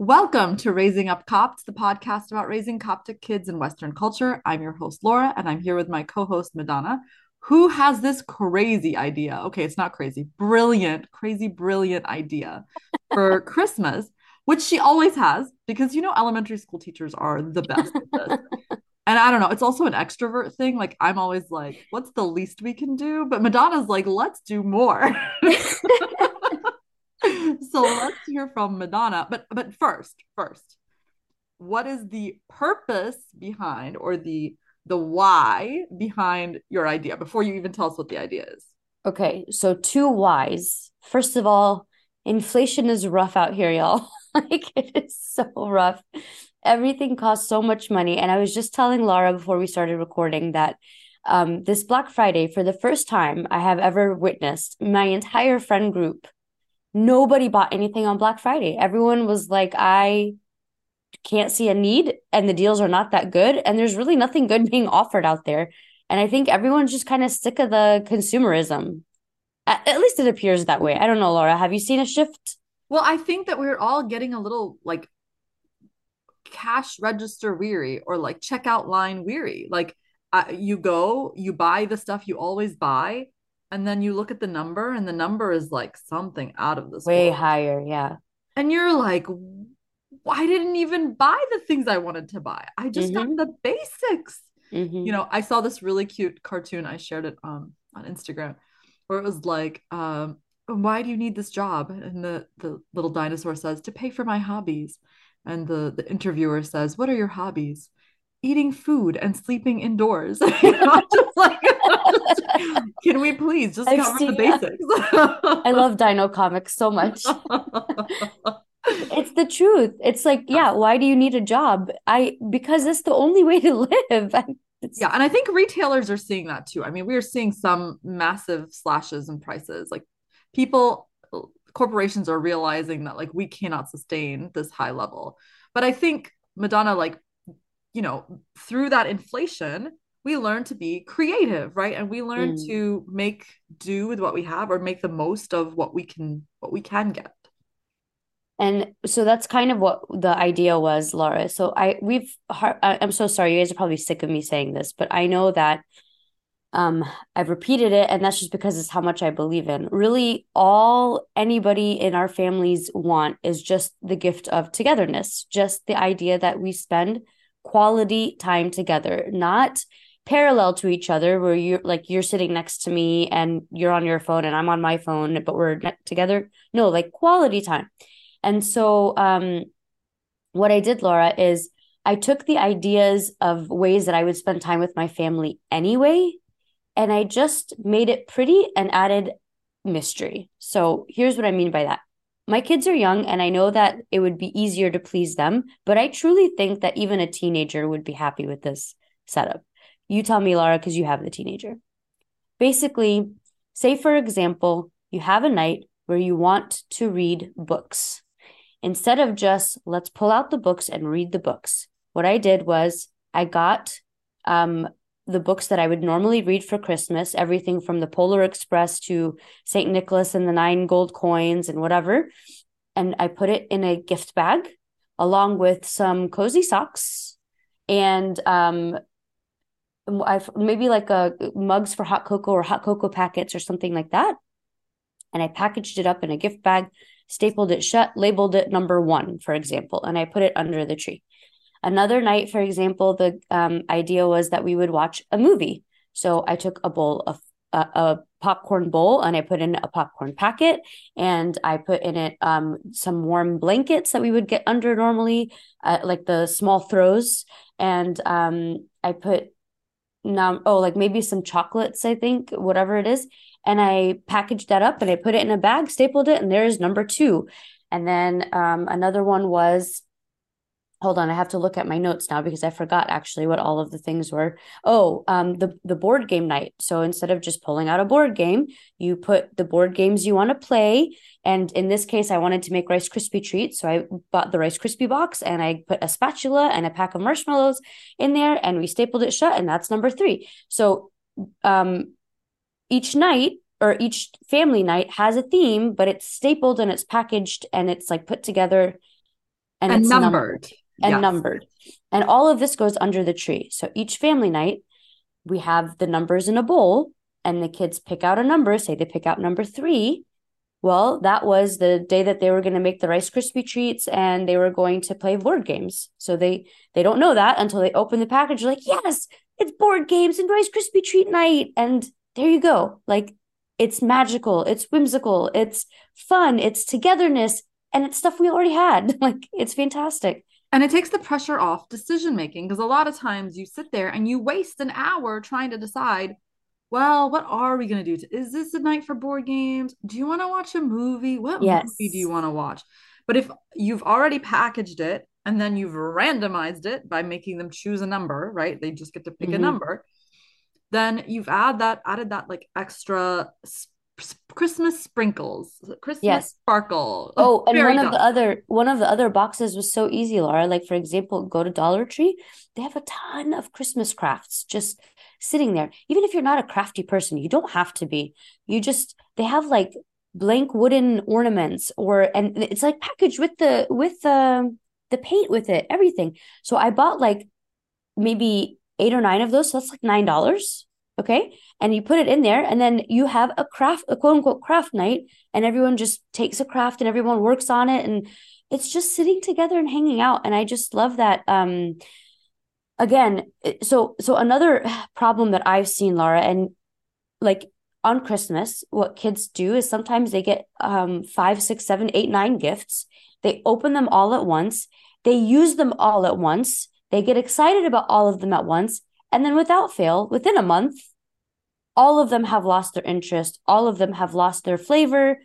Welcome to Raising Up Copts, the podcast about raising Coptic kids in Western culture. I'm your host, Laura, and I'm here with my co host, Madona, who has this crazy idea. Okay, it's not crazy, brilliant, crazy, brilliant idea for Christmas, which she always has because you know, elementary school teachers are the best at this. And I don't know, it's also an extrovert thing. Like, I'm always like, what's the least we can do? But Madona's like, let's do more. so let's hear from Madona. But but first, first, what is the purpose behind or the the why behind your idea before you even tell us what the idea is? Okay, so two whys. First of all, inflation is rough out here, y'all. like it is so rough. Everything costs so much money. And I was just telling Laura before we started recording that um, this Black Friday, for the first time I have ever witnessed, my entire friend group nobody bought anything on Black Friday. Everyone was like, I can't see a need and the deals are not that good. And there's really nothing good being offered out there. And I think everyone's just kind of sick of the consumerism. At, at least it appears that way. I don't know, Laura. Have you seen a shift? Well, I think that we're all getting a little like cash register weary or like checkout line weary. Like uh, you go, you buy the stuff you always buy, and then you look at the number and the number is like something out of this way world. higher yeah and you're like i didn't even buy the things i wanted to buy i just mm-hmm. got the basics mm-hmm. you know i saw this really cute cartoon i shared it um, on instagram where it was like um, why do you need this job and the the little dinosaur says to pay for my hobbies and the the interviewer says what are your hobbies eating food and sleeping indoors. you know, just like, just, can we please just I've cover the basics? I love Dino Comics so much. it's the truth. It's like, yeah, why do you need a job? I because it's the only way to live. It's... Yeah, and I think retailers are seeing that too. I mean, we are seeing some massive slashes in prices. Like people corporations are realizing that like we cannot sustain this high level. But I think Madona like you know, through that inflation, we learn to be creative, right? And we learn mm. to make do with what we have or make the most of what we can what we can get. And so that's kind of what the idea was, Laura. So I we've I'm so sorry you guys are probably sick of me saying this, but I know that um I've repeated it and that's just because it's how much I believe in. Really all anybody in our families want is just the gift of togetherness, just the idea that we spend quality time together, not parallel to each other where you're like you're sitting next to me and you're on your phone and I'm on my phone but we're together. No like quality time. And so um what I did Laura is I took the ideas of ways that I would spend time with my family anyway and I just made it pretty and added mystery. So here's what I mean by that my kids are young and I know that it would be easier to please them, but I truly think that even a teenager would be happy with this setup. You tell me, Laura, because you have the teenager. Basically, say for example, you have a night where you want to read books. Instead of just let's pull out the books and read the books, what I did was I got um, the books that I would normally read for Christmas, everything from the Polar Express to St. Nicholas and the nine gold coins and whatever. And I put it in a gift bag along with some cozy socks and um, I've maybe like a uh, mugs for hot cocoa or hot cocoa packets or something like that. And I packaged it up in a gift bag, stapled it shut, labeled it number one, for example, and I put it under the tree. Another night, for example, the um, idea was that we would watch a movie. So I took a bowl of a, a, popcorn bowl and I put in a popcorn packet and I put in it um, some warm blankets that we would get under normally, uh, like the small throws. And um, I put now, oh, like maybe some chocolates, I think, whatever it is. And I packaged that up and I put it in a bag, stapled it, and there's number two. And then um, another one was hold on i have to look at my notes now because i forgot actually what all of the things were. Oh um the the board game night. So instead of just pulling out a board game you put the board games you want to play. And in this case i wanted to make rice krispie treats. So i bought the rice krispie box and i put a spatula and a pack of marshmallows in there and we stapled it shut and that's number three. So um each night or each family night has a theme but it's stapled and it's packaged and it's like put together and, And it's numbered. numbered and Yes. numbered. And all of this goes under the tree. So each family night, we have the numbers in a bowl, and the kids pick out a number. Say they pick out number three. Well, that was the day that they were going to make the Rice Krispie treats and they were going to play board games. So they they don't know that until they open the package. Like, yes, it's board games and Rice Krispie treat night, and there you go. Like, it's magical, it's whimsical, it's fun, it's togetherness, and it's stuff we already had. Like, it's fantastic. And it takes the pressure off decision making because a lot of times you sit there and you waste an hour trying to decide, well, what are we going to do? Is this a night for board games? Do you want to watch a movie? What Yes. movie do you want to watch? But if you've already packaged it and then you've randomized it by making them choose a number, right? They just get to pick a Mhm. number. Then you've add that added that like extra Christmas sprinkles, Christmas Yes. sparkle. Oh, and one of the other one of the other boxes was so easy, Laura. Like for example, go to Dollar Tree. They have a ton of Christmas crafts just sitting there. Even if you're not a crafty person, you don't have to be. You just they have like blank wooden ornaments or and it's like packaged with the with the the paint with it, everything. So I bought like maybe eight or nine of those. So that's like nine dollars. Okay. And you put it in there, and then you have a craft, a quote unquote craft night, and everyone just takes a craft and everyone works on it. And it's just sitting together and hanging out. And I just love that. Um, again, so so another problem that I've seen, Laura, and like on Christmas, what kids do is sometimes they get um five, six, seven, eight, nine gifts. They open them all at once. They use them all at once. They get excited about all of them at once. And then without fail, within a month, all of them have lost their interest. All of them have lost their flavor.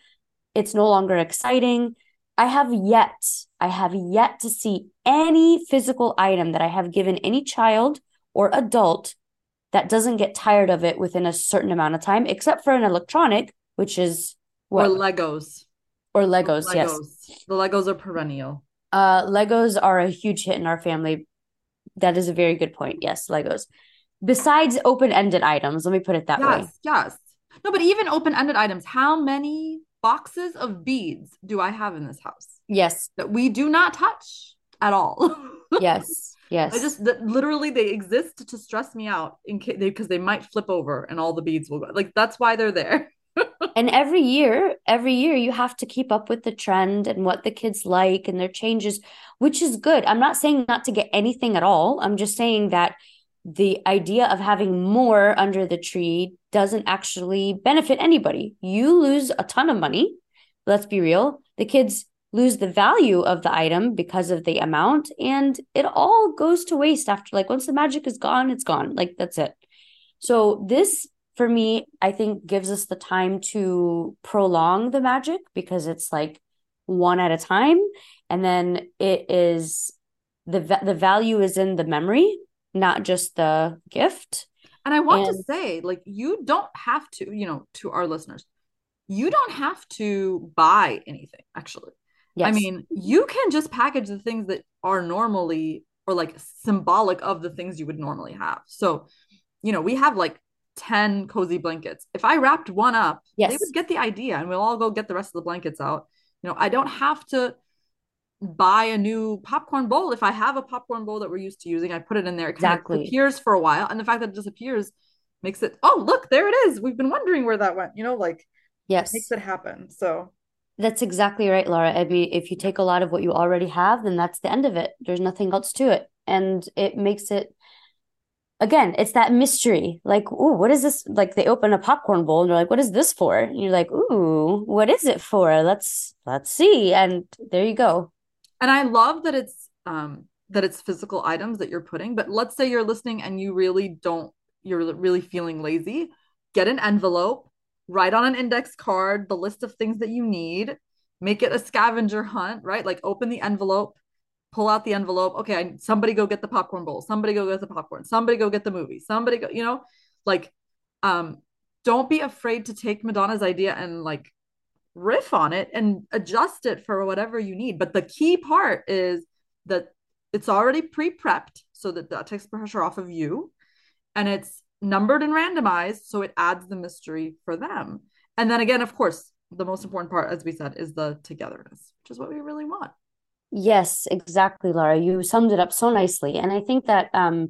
It's no longer exciting. I have yet, I have yet to see any physical item that I have given any child or adult that doesn't get tired of it within a certain amount of time, except for an electronic, which is what? Or? Legos. Or Legos, Legos. yes. The Legos are perennial. Uh, Legos are a huge hit in our family. That is a very good point. Yes, Legos. Besides open-ended items, let me put it that way. Yes, yes. No, but even open-ended items, how many boxes of beads do I have in this house Yes, that we do not touch at all? yes, yes. I just that literally they exist to stress me out in case they because they might flip over and all the beads will go. Like that's why they're there. And every year, every year you have to keep up with the trend and what the kids like and their changes, which is good. I'm not saying not to get anything at all. I'm just saying that the idea of having more under the tree doesn't actually benefit anybody. You lose a ton of money. Let's be real. The kids lose the value of the item because of the amount, and it all goes to waste after, like, once the magic is gone, it's gone. Like, that's it. So, this for me, I think gives us the time to prolong the magic because it's like one at a time. And then it is the the value is in the memory, not just the gift. And I want to say, like, you don't have to, you know, to our listeners, you don't have to buy anything, actually. I mean, you can just package the things that are normally or like symbolic of the things you would normally have. So, you know, we have like 10 cozy blankets. If I wrapped one up, yes. they would get the idea and we'll all go get the rest of the blankets out. You know, I don't have to buy a new popcorn bowl. If I have a popcorn bowl that we're used to using, I put it in there. It kind Exactly. disappears for a while. And the fact that it disappears makes it, oh, look, there it is. We've been wondering where that went, you know, like Yes. makes it happen. So, That's exactly right, Laura. I mean, if you take a lot of what you already have, then that's the end of it. There's nothing else to it. And it makes it, again, it's that mystery. Like, ooh, what is this? Like they open a popcorn bowl and they're like, what is this for? And you're like, ooh, what is it for? Let's let's see. And there you go. And I love that it's um that it's physical items that you're putting, but let's say you're listening and you really don't you're really feeling lazy, get an envelope, write on an index card the list of things that you need, make it a scavenger hunt, right? Like open the envelope, pull out the envelope. Okay, I, somebody go get the popcorn bowl. Somebody go get the popcorn. Somebody go get the movie. Somebody go, you know, like um don't be afraid to take Madona's idea and like riff on it and adjust it for whatever you need. But the key part is that it's already pre-prepped so that that takes pressure off of you and it's numbered and randomized so it adds the mystery for them. And then again, of course, the most important part as we said is the togetherness, which is what we really want. Yes, exactly, Laura. You summed it up so nicely. And I think that um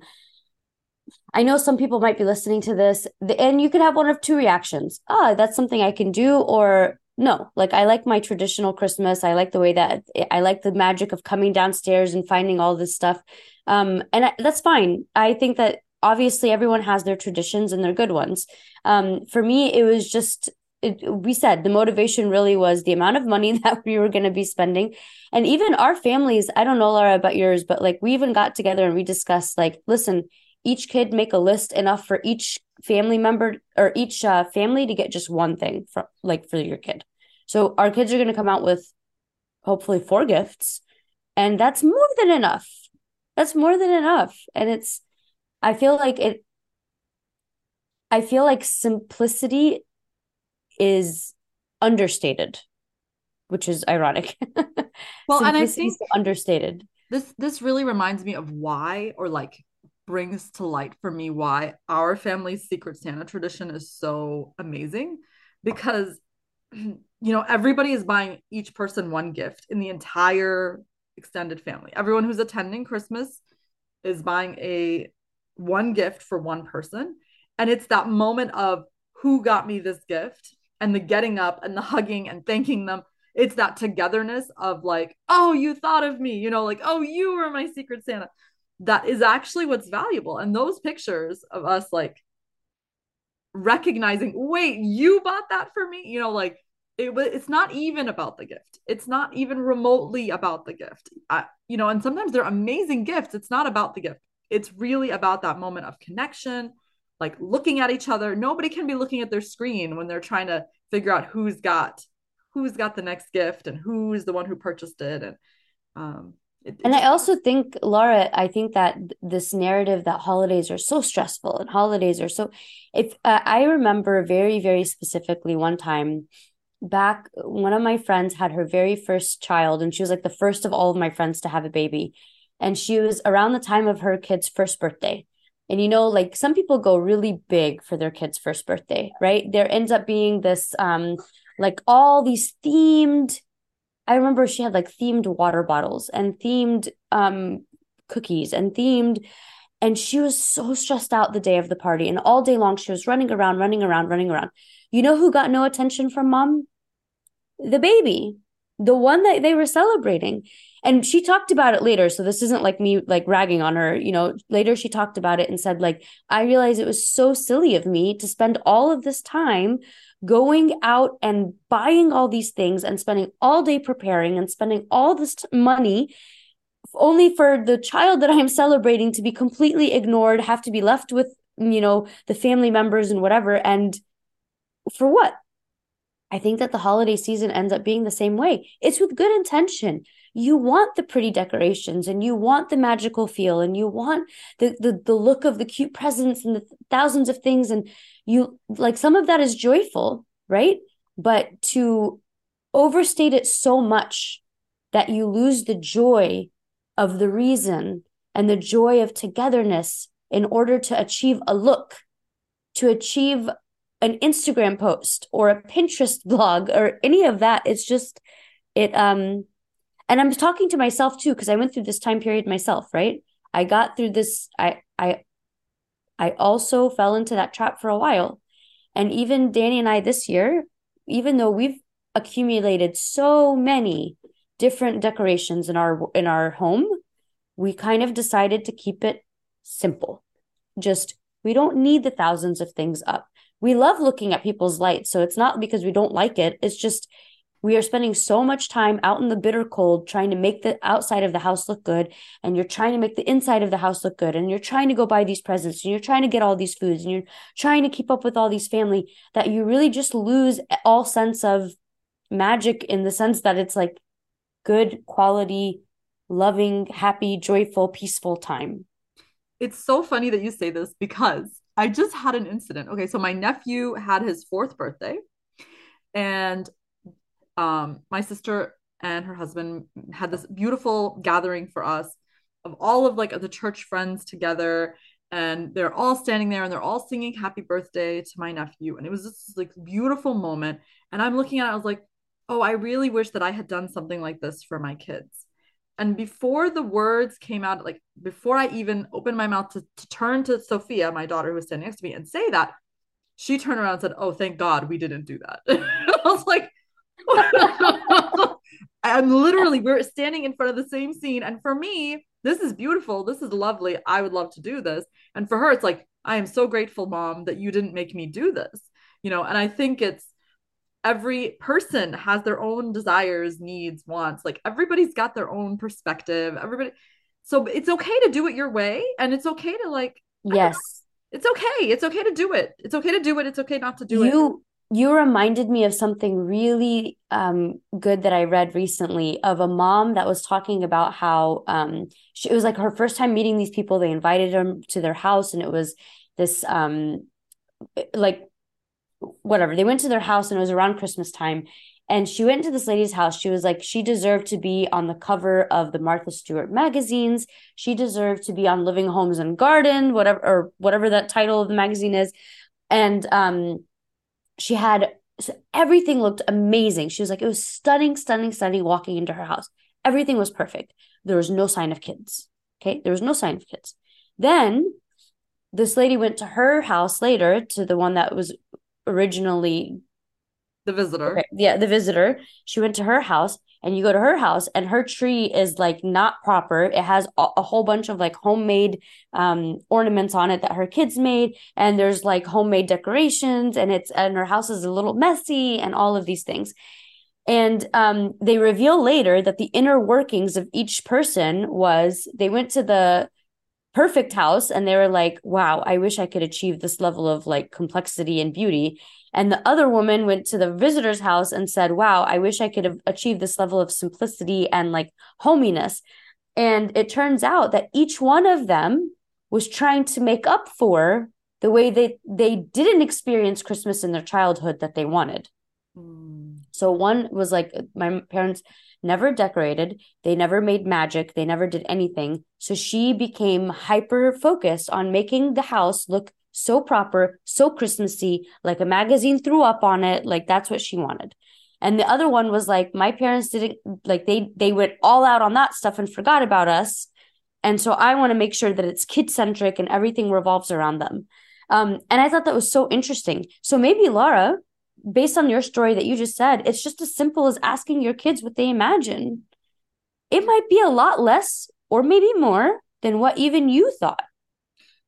I know some people might be listening to this and you could have one of two reactions. Ah, that's something I can do or no. Like I like my traditional Christmas. I like the way that I like the magic of coming downstairs and finding all this stuff. Um and I, that's fine. I think that obviously everyone has their traditions and their good ones. Um for me it was just it, we said the motivation really was the amount of money that we were going to be spending. And even our families i don't know laura about yours but like we even got together and we discussed like listen each kid make a list enough for each family member or each uh, family to get just one thing for like for your kid. So our kids are going to come out with hopefully four gifts and that's more than enough. That's more than enough. And it's i feel like it i feel like simplicity is understated, which is ironic. well, and I think understated. This this really reminds me of why, or like brings to light for me why our family's Secret Santa tradition is so amazing, because you know everybody is buying each person one gift in the entire extended family. Everyone who's attending Christmas is buying a one gift for one person, and it's that moment of who got me this gift and the getting up and the hugging and thanking them. It's that togetherness of like oh you thought of me you know like oh you were my secret santa. That is actually what's valuable. And those pictures of us like recognizing wait you bought that for me? You know like it it's not even about the gift. It's not even remotely about the gift. I, you know and sometimes they're amazing gifts. It's not about the gift. It's really about that moment of connection like looking at each other. Nobody can be looking at their screen when they're trying to figure out who's got who's got the next gift and who's the one who purchased it and um it, and I also think, Laura, I think that this narrative that holidays are so stressful and holidays are so. If uh, I remember very, very specifically one time back, one of my friends had her very first child, and she was like the first of all of my friends to have a baby. And she was around the time of her kid's first birthday. And you know, like some people go really big for their kid's first birthday, right? There ends up being this um like all these themed I remember she had like themed water bottles and themed um cookies and themed and she was so stressed out the day of the party and all day long she was running around running around running around. You know who got no attention from mom? The baby. The one that they were celebrating. And she talked about it later. So this isn't like me like ragging on her you know. Later she talked about it and said like i realized it was so silly of me to spend all of this time going out and buying all these things and spending all day preparing and spending all this t- money only for the child that i'm celebrating to be completely ignored have to be left with you know the family members and whatever. And for what I think that the holiday season ends up being the same way. It's with good intention. You want the pretty decorations and you want the magical feel and you want the the, the look of the cute presents and the thousands of things. And you like some of that is joyful right? But to overstate it so much that you lose the joy of the reason and the joy of togetherness in order to achieve a look to achieve an Instagram post or a Pinterest blog or any of that. It's just it um and i'm talking to myself too because i went through this time period myself right? I got through this i i i also fell into that trap for a while. And even danny and i this year even though we've accumulated so many different decorations in our in our home we kind of decided to keep it simple. Just we don't need the thousands of things up we love looking at people's lights so it's not because we don't like it. It's just we are spending so much time out in the bitter cold trying to make the outside of the house look good and you're trying to make the inside of the house look good and you're trying to go buy these presents and you're trying to get all these foods and you're trying to keep up with all these family that you really just lose all sense of magic in the sense that it's like good quality loving happy joyful peaceful time. It's so funny that you say this because i just had an incident. Okay so my nephew had his fourth birthday and um, my sister and her husband had this beautiful gathering for us of all of like the church friends together and they're all standing there and they're all singing happy birthday to my nephew and it was this like beautiful moment and i'm looking at it i was like oh i really wish that i had done something like this for my kids And before the words came out, like before I even opened my mouth to, to turn to Sophia, my daughter who was standing next to me, and say that, she turned around and said, Oh, thank God we didn't do that. I was like, I'm literally, we're standing in front of the same scene. And for me, this is beautiful. This is lovely. I would love to do this. And for her, it's like, I am so grateful, mom, that you didn't make me do this. You know, and I think it's every person has their own desires, needs, wants. Like everybody's got their own perspective. Everybody. So it's okay to do it your way. And it's okay to like, yes. It's okay. It's okay to do it. It's okay to do it. It's okay not to do you, it. You you reminded me of something really um, good that I read recently of a mom that was talking about how um, she, it was like her first time meeting these people. They invited them to their house, and it was this um, like whatever. They went to their house, and it was around Christmas time. And she went to this lady's house. She was like, she deserved to be on the cover of the Martha Stewart magazines. She deserved to be on Living Homes and Garden, whatever or whatever that title of the magazine is. And um, she had so everything looked amazing. She was like, it was stunning, stunning, stunning walking into her house. Everything was perfect. There was no sign of kids. Okay. There was no sign of kids. Then this lady went to her house later to the one that was originally the visitor. Okay, yeah, the visitor. She went to her house and you go to her house and her tree is like not proper it has a, a, whole bunch of like homemade um ornaments on it that her kids made and there's like homemade decorations and it's and her house is a little messy and all of these things and um they reveal later that the inner workings of each person was they went to the perfect house and they were like wow i wish i could achieve this level of like complexity and beauty and the other woman went to the visitor's house and said, Wow, I wish I could have achieved this level of simplicity and like hominess. And it turns out that each one of them was trying to make up for the way they they didn't experience Christmas in their childhood that they wanted. Mm. So one was like my parents never decorated, they never made magic, they never did anything. So she became hyper focused on making the house look so proper, so Christmassy, like a magazine threw up on it. Like that's what she wanted. And the other one was like, my parents didn't like they they went all out on that stuff and forgot about us. And so I want to make sure that it's kid centric and everything revolves around them. Um, and I thought that was so interesting. So maybe Laura, based on your story that you just said, it's just as simple as asking your kids what they imagine. It might be a lot less or maybe more than what even you thought.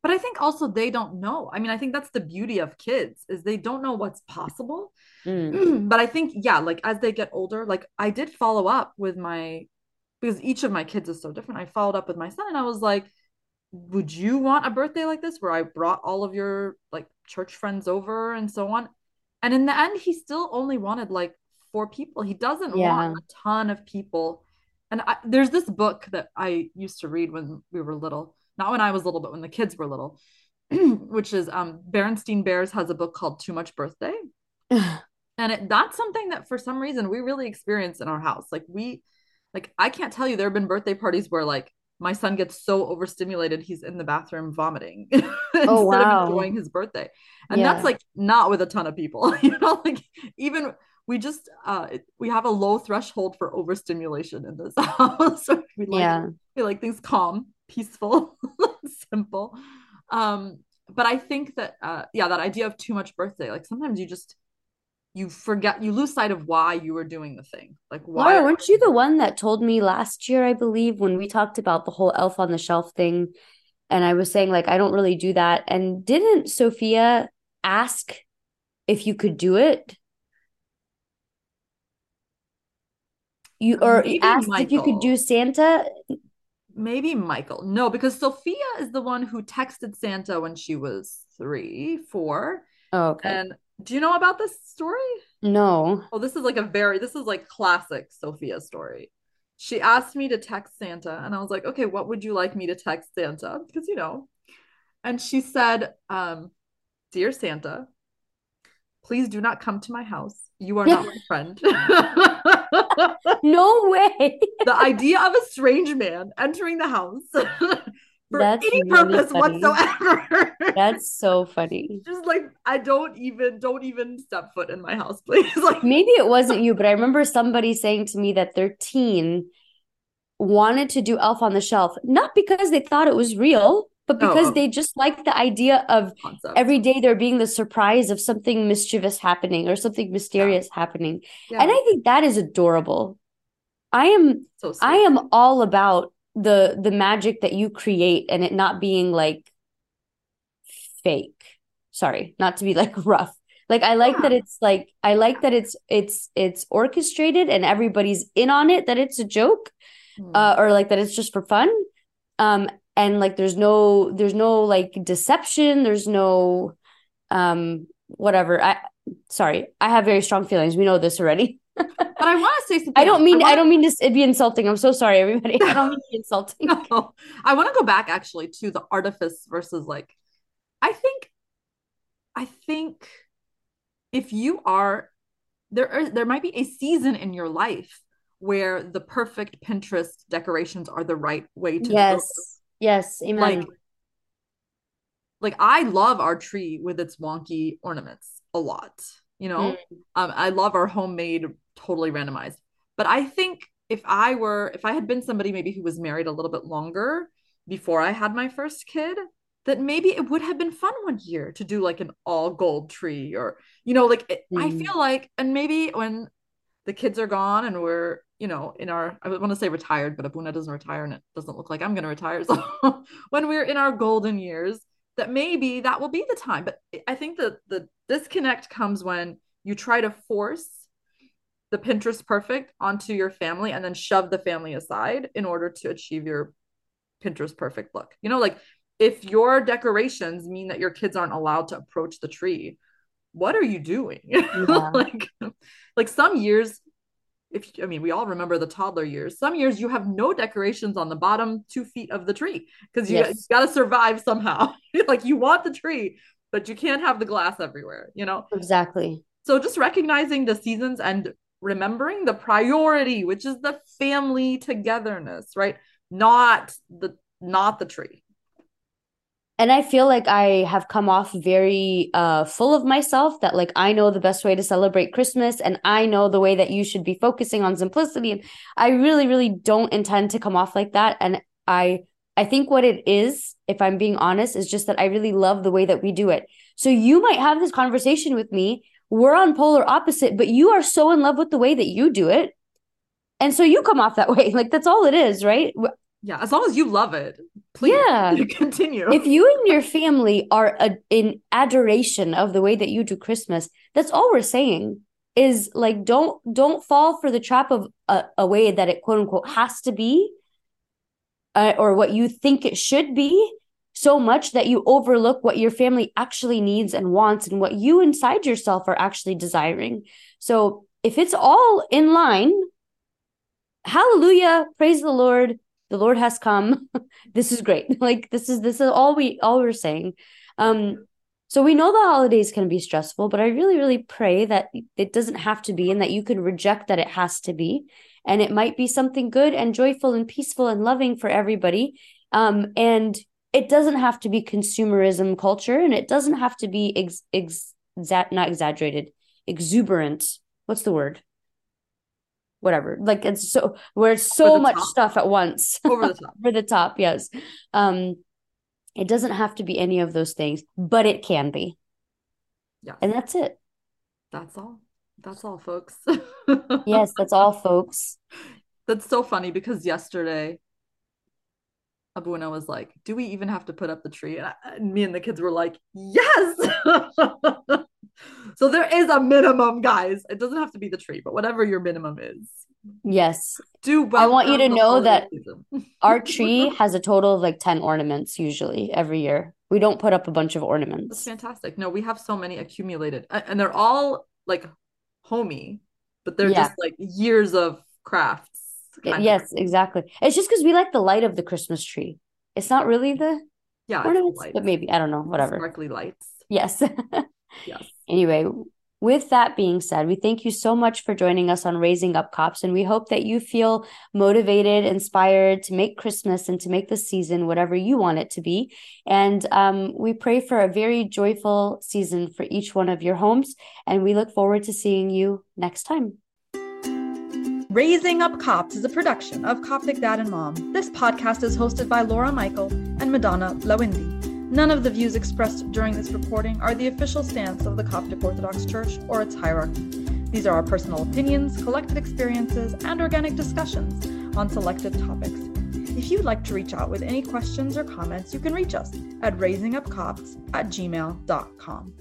But i think also they don't know. I mean i think that's the beauty of kids is they don't know what's possible. Mm. but i think yeah like as they get older like i did follow up with my because each of my kids is so different. I followed up with my son and i was like would you want a birthday like this where i brought all of your like church friends over and so on and in the end he still only wanted like four people he doesn't yeah. want a ton of people and I, there's this book that i used to read when we were little not when I was little, but when the kids were little, which is um Berenstain Bears has a book called Too Much Birthday. and it that's something that for some reason we really experience in our house. Like we like I can't tell you there have been birthday parties where like my son gets so overstimulated he's in the bathroom vomiting instead oh, wow. of enjoying his birthday. And yeah. that's like not with a ton of people, you know, like even we just uh we have a low threshold for overstimulation in this house. so we like yeah. we like things calm peaceful, simple. Um, but I think that uh, yeah, that idea of too much birthday, like sometimes you just you forget you lose sight of why you were doing the thing. Like why Laura, weren't you the one that told me last year, I believe, when we talked about the whole elf on the shelf thing? And I was saying, like, I don't really do that. And didn't Sophia ask if you could do it? You or Maybe asked Michael. if you could do Santa maybe Michael. No, because Sophia is the one who texted Santa when she was three, four. Oh, okay. And do you know about this story? No. Oh, this is like a very this is like classic Sophia story. She asked me to text Santa, and I was like, okay, what would you like me to text Santa? Because you know. And she said, um, Dear Santa, please do not come to my house. You are not my friend. no way. the idea of a strange man entering the house for That's any really purpose funny. whatsoever. That's so funny. Just like I don't even don't even step foot in my house, please. Like maybe it wasn't you, but I remember somebody saying to me that their teen wanted to do Elf on the Shelf, not because they thought it was real, but because oh, they just like the idea of Concept. every day there being the surprise of something mischievous happening or something mysterious yeah. happening. Yeah. And I think that is adorable. I am so I am all about the the magic that you create and it not being like fake. Sorry, not to be like rough. Like I like yeah. that it's like I like that it's it's it's orchestrated and everybody's in on it that it's a joke mm. uh, or like that it's just for fun. Um and like there's no there's no like deception, there's no um whatever. I sorry, I have very strong feelings. We know this already. but I want to say something. I don't mean I, wanna... I, don't mean to be insulting. I'm so sorry, everybody. I don't mean to be insulting. no. I want to go back actually to the artifice versus like. I think, I think, if you are there, are, there might be a season in your life where the perfect Pinterest decorations are the right way to. Yes. Go. Yes. Amen. Like, like I love our tree with its wonky ornaments a lot. You know, mm. um, I love our homemade totally randomized. But I think if I were, if I had been somebody maybe who was married a little bit longer before I had my first kid, that maybe it would have been fun one year to do like an all gold tree or, you know, like it, mm. I feel like, and maybe when the kids are gone and we're, you know, in our, I want to say retired, but Abuna doesn't retire and it doesn't look like I'm going to retire. So when we're in our golden years, that maybe that will be the time. But I think that the disconnect comes when you try to force the Pinterest perfect onto your family and then shove the family aside in order to achieve your Pinterest perfect look. You know, like if your decorations mean that your kids aren't allowed to approach the tree, what are you doing? Yeah. like like some years if I mean we all remember the toddler years. Some years you have no decorations on the bottom 2 feet of the tree because you, yes. you got to survive somehow. like you want the tree, but you can't have the glass everywhere, you know? Exactly. So just recognizing the seasons and remembering the priority, which is the family togetherness, right? Not the not the tree. And I feel like I have come off very uh full of myself that like I know the best way to celebrate Christmas and I know the way that you should be focusing on simplicity and I really really don't intend to come off like that and I I think what it is, if I'm being honest, is just that I really love the way that we do it. So you might have this conversation with me we're on polar opposite, but you are so in love with the way that you do it. And so you come off that way. Like that's all it is, right? Yeah, as long as you love it. Please yeah. continue. If you and your family are a, in adoration of the way that you do Christmas, that's all we're saying is like don't don't fall for the trap of a, a way that it quote unquote has to be uh, or what you think it should be so much that you overlook what your family actually needs and wants and what you inside yourself are actually desiring. So if it's all in line, hallelujah, praise the Lord. The Lord has come. this is great. Like this is this is all we all we're saying. Um so we know the holidays can be stressful, but I really really pray that it doesn't have to be and that you can reject that it has to be and it might be something good and joyful and peaceful and loving for everybody. Um and it doesn't have to be consumerism culture and it doesn't have to be ex, ex exa- not exaggerated exuberant. What's the word? Whatever. Like it's so where it's so much top. stuff at once. Over the top. Over the top yes. Um it doesn't have to be any of those things but it can be. Yeah. And that's it. That's all that's all folks yes that's all folks that's so funny because yesterday Abuna was like, "Do we even have to put up the tree?" And, I, and me and the kids were like, "Yes." so there is a minimum, guys. It doesn't have to be the tree, but whatever your minimum is. Yes. Do well I want you to know that our tree has a total of like 10 ornaments usually every year. We don't put up a bunch of ornaments. That's fantastic. No, we have so many accumulated and they're all like homey, but they're yeah. just like years of craft yes, of. exactly. It's just because we like the light of the Christmas tree. It's not really the yeah, ornaments, but maybe I don't know. Whatever. Sparkly lights. Yes. yes. Anyway, with that being said, we thank you so much for joining us on Raising Up Copts, and we hope that you feel motivated, inspired to make Christmas and to make the season whatever you want it to be. And um, we pray for a very joyful season for each one of your homes, and we look forward to seeing you next time. Raising Up Copts is a production of Coptic Dad and Mom. This podcast is hosted by Laura Michael and Madona Lawindi. None of the views expressed during this recording are the official stance of the Coptic Orthodox Church or its hierarchy. These are our personal opinions, collective experiences, and organic discussions on selected topics. If you'd like to reach out with any questions or comments, you can reach us at raisingupcopts at gmail.com.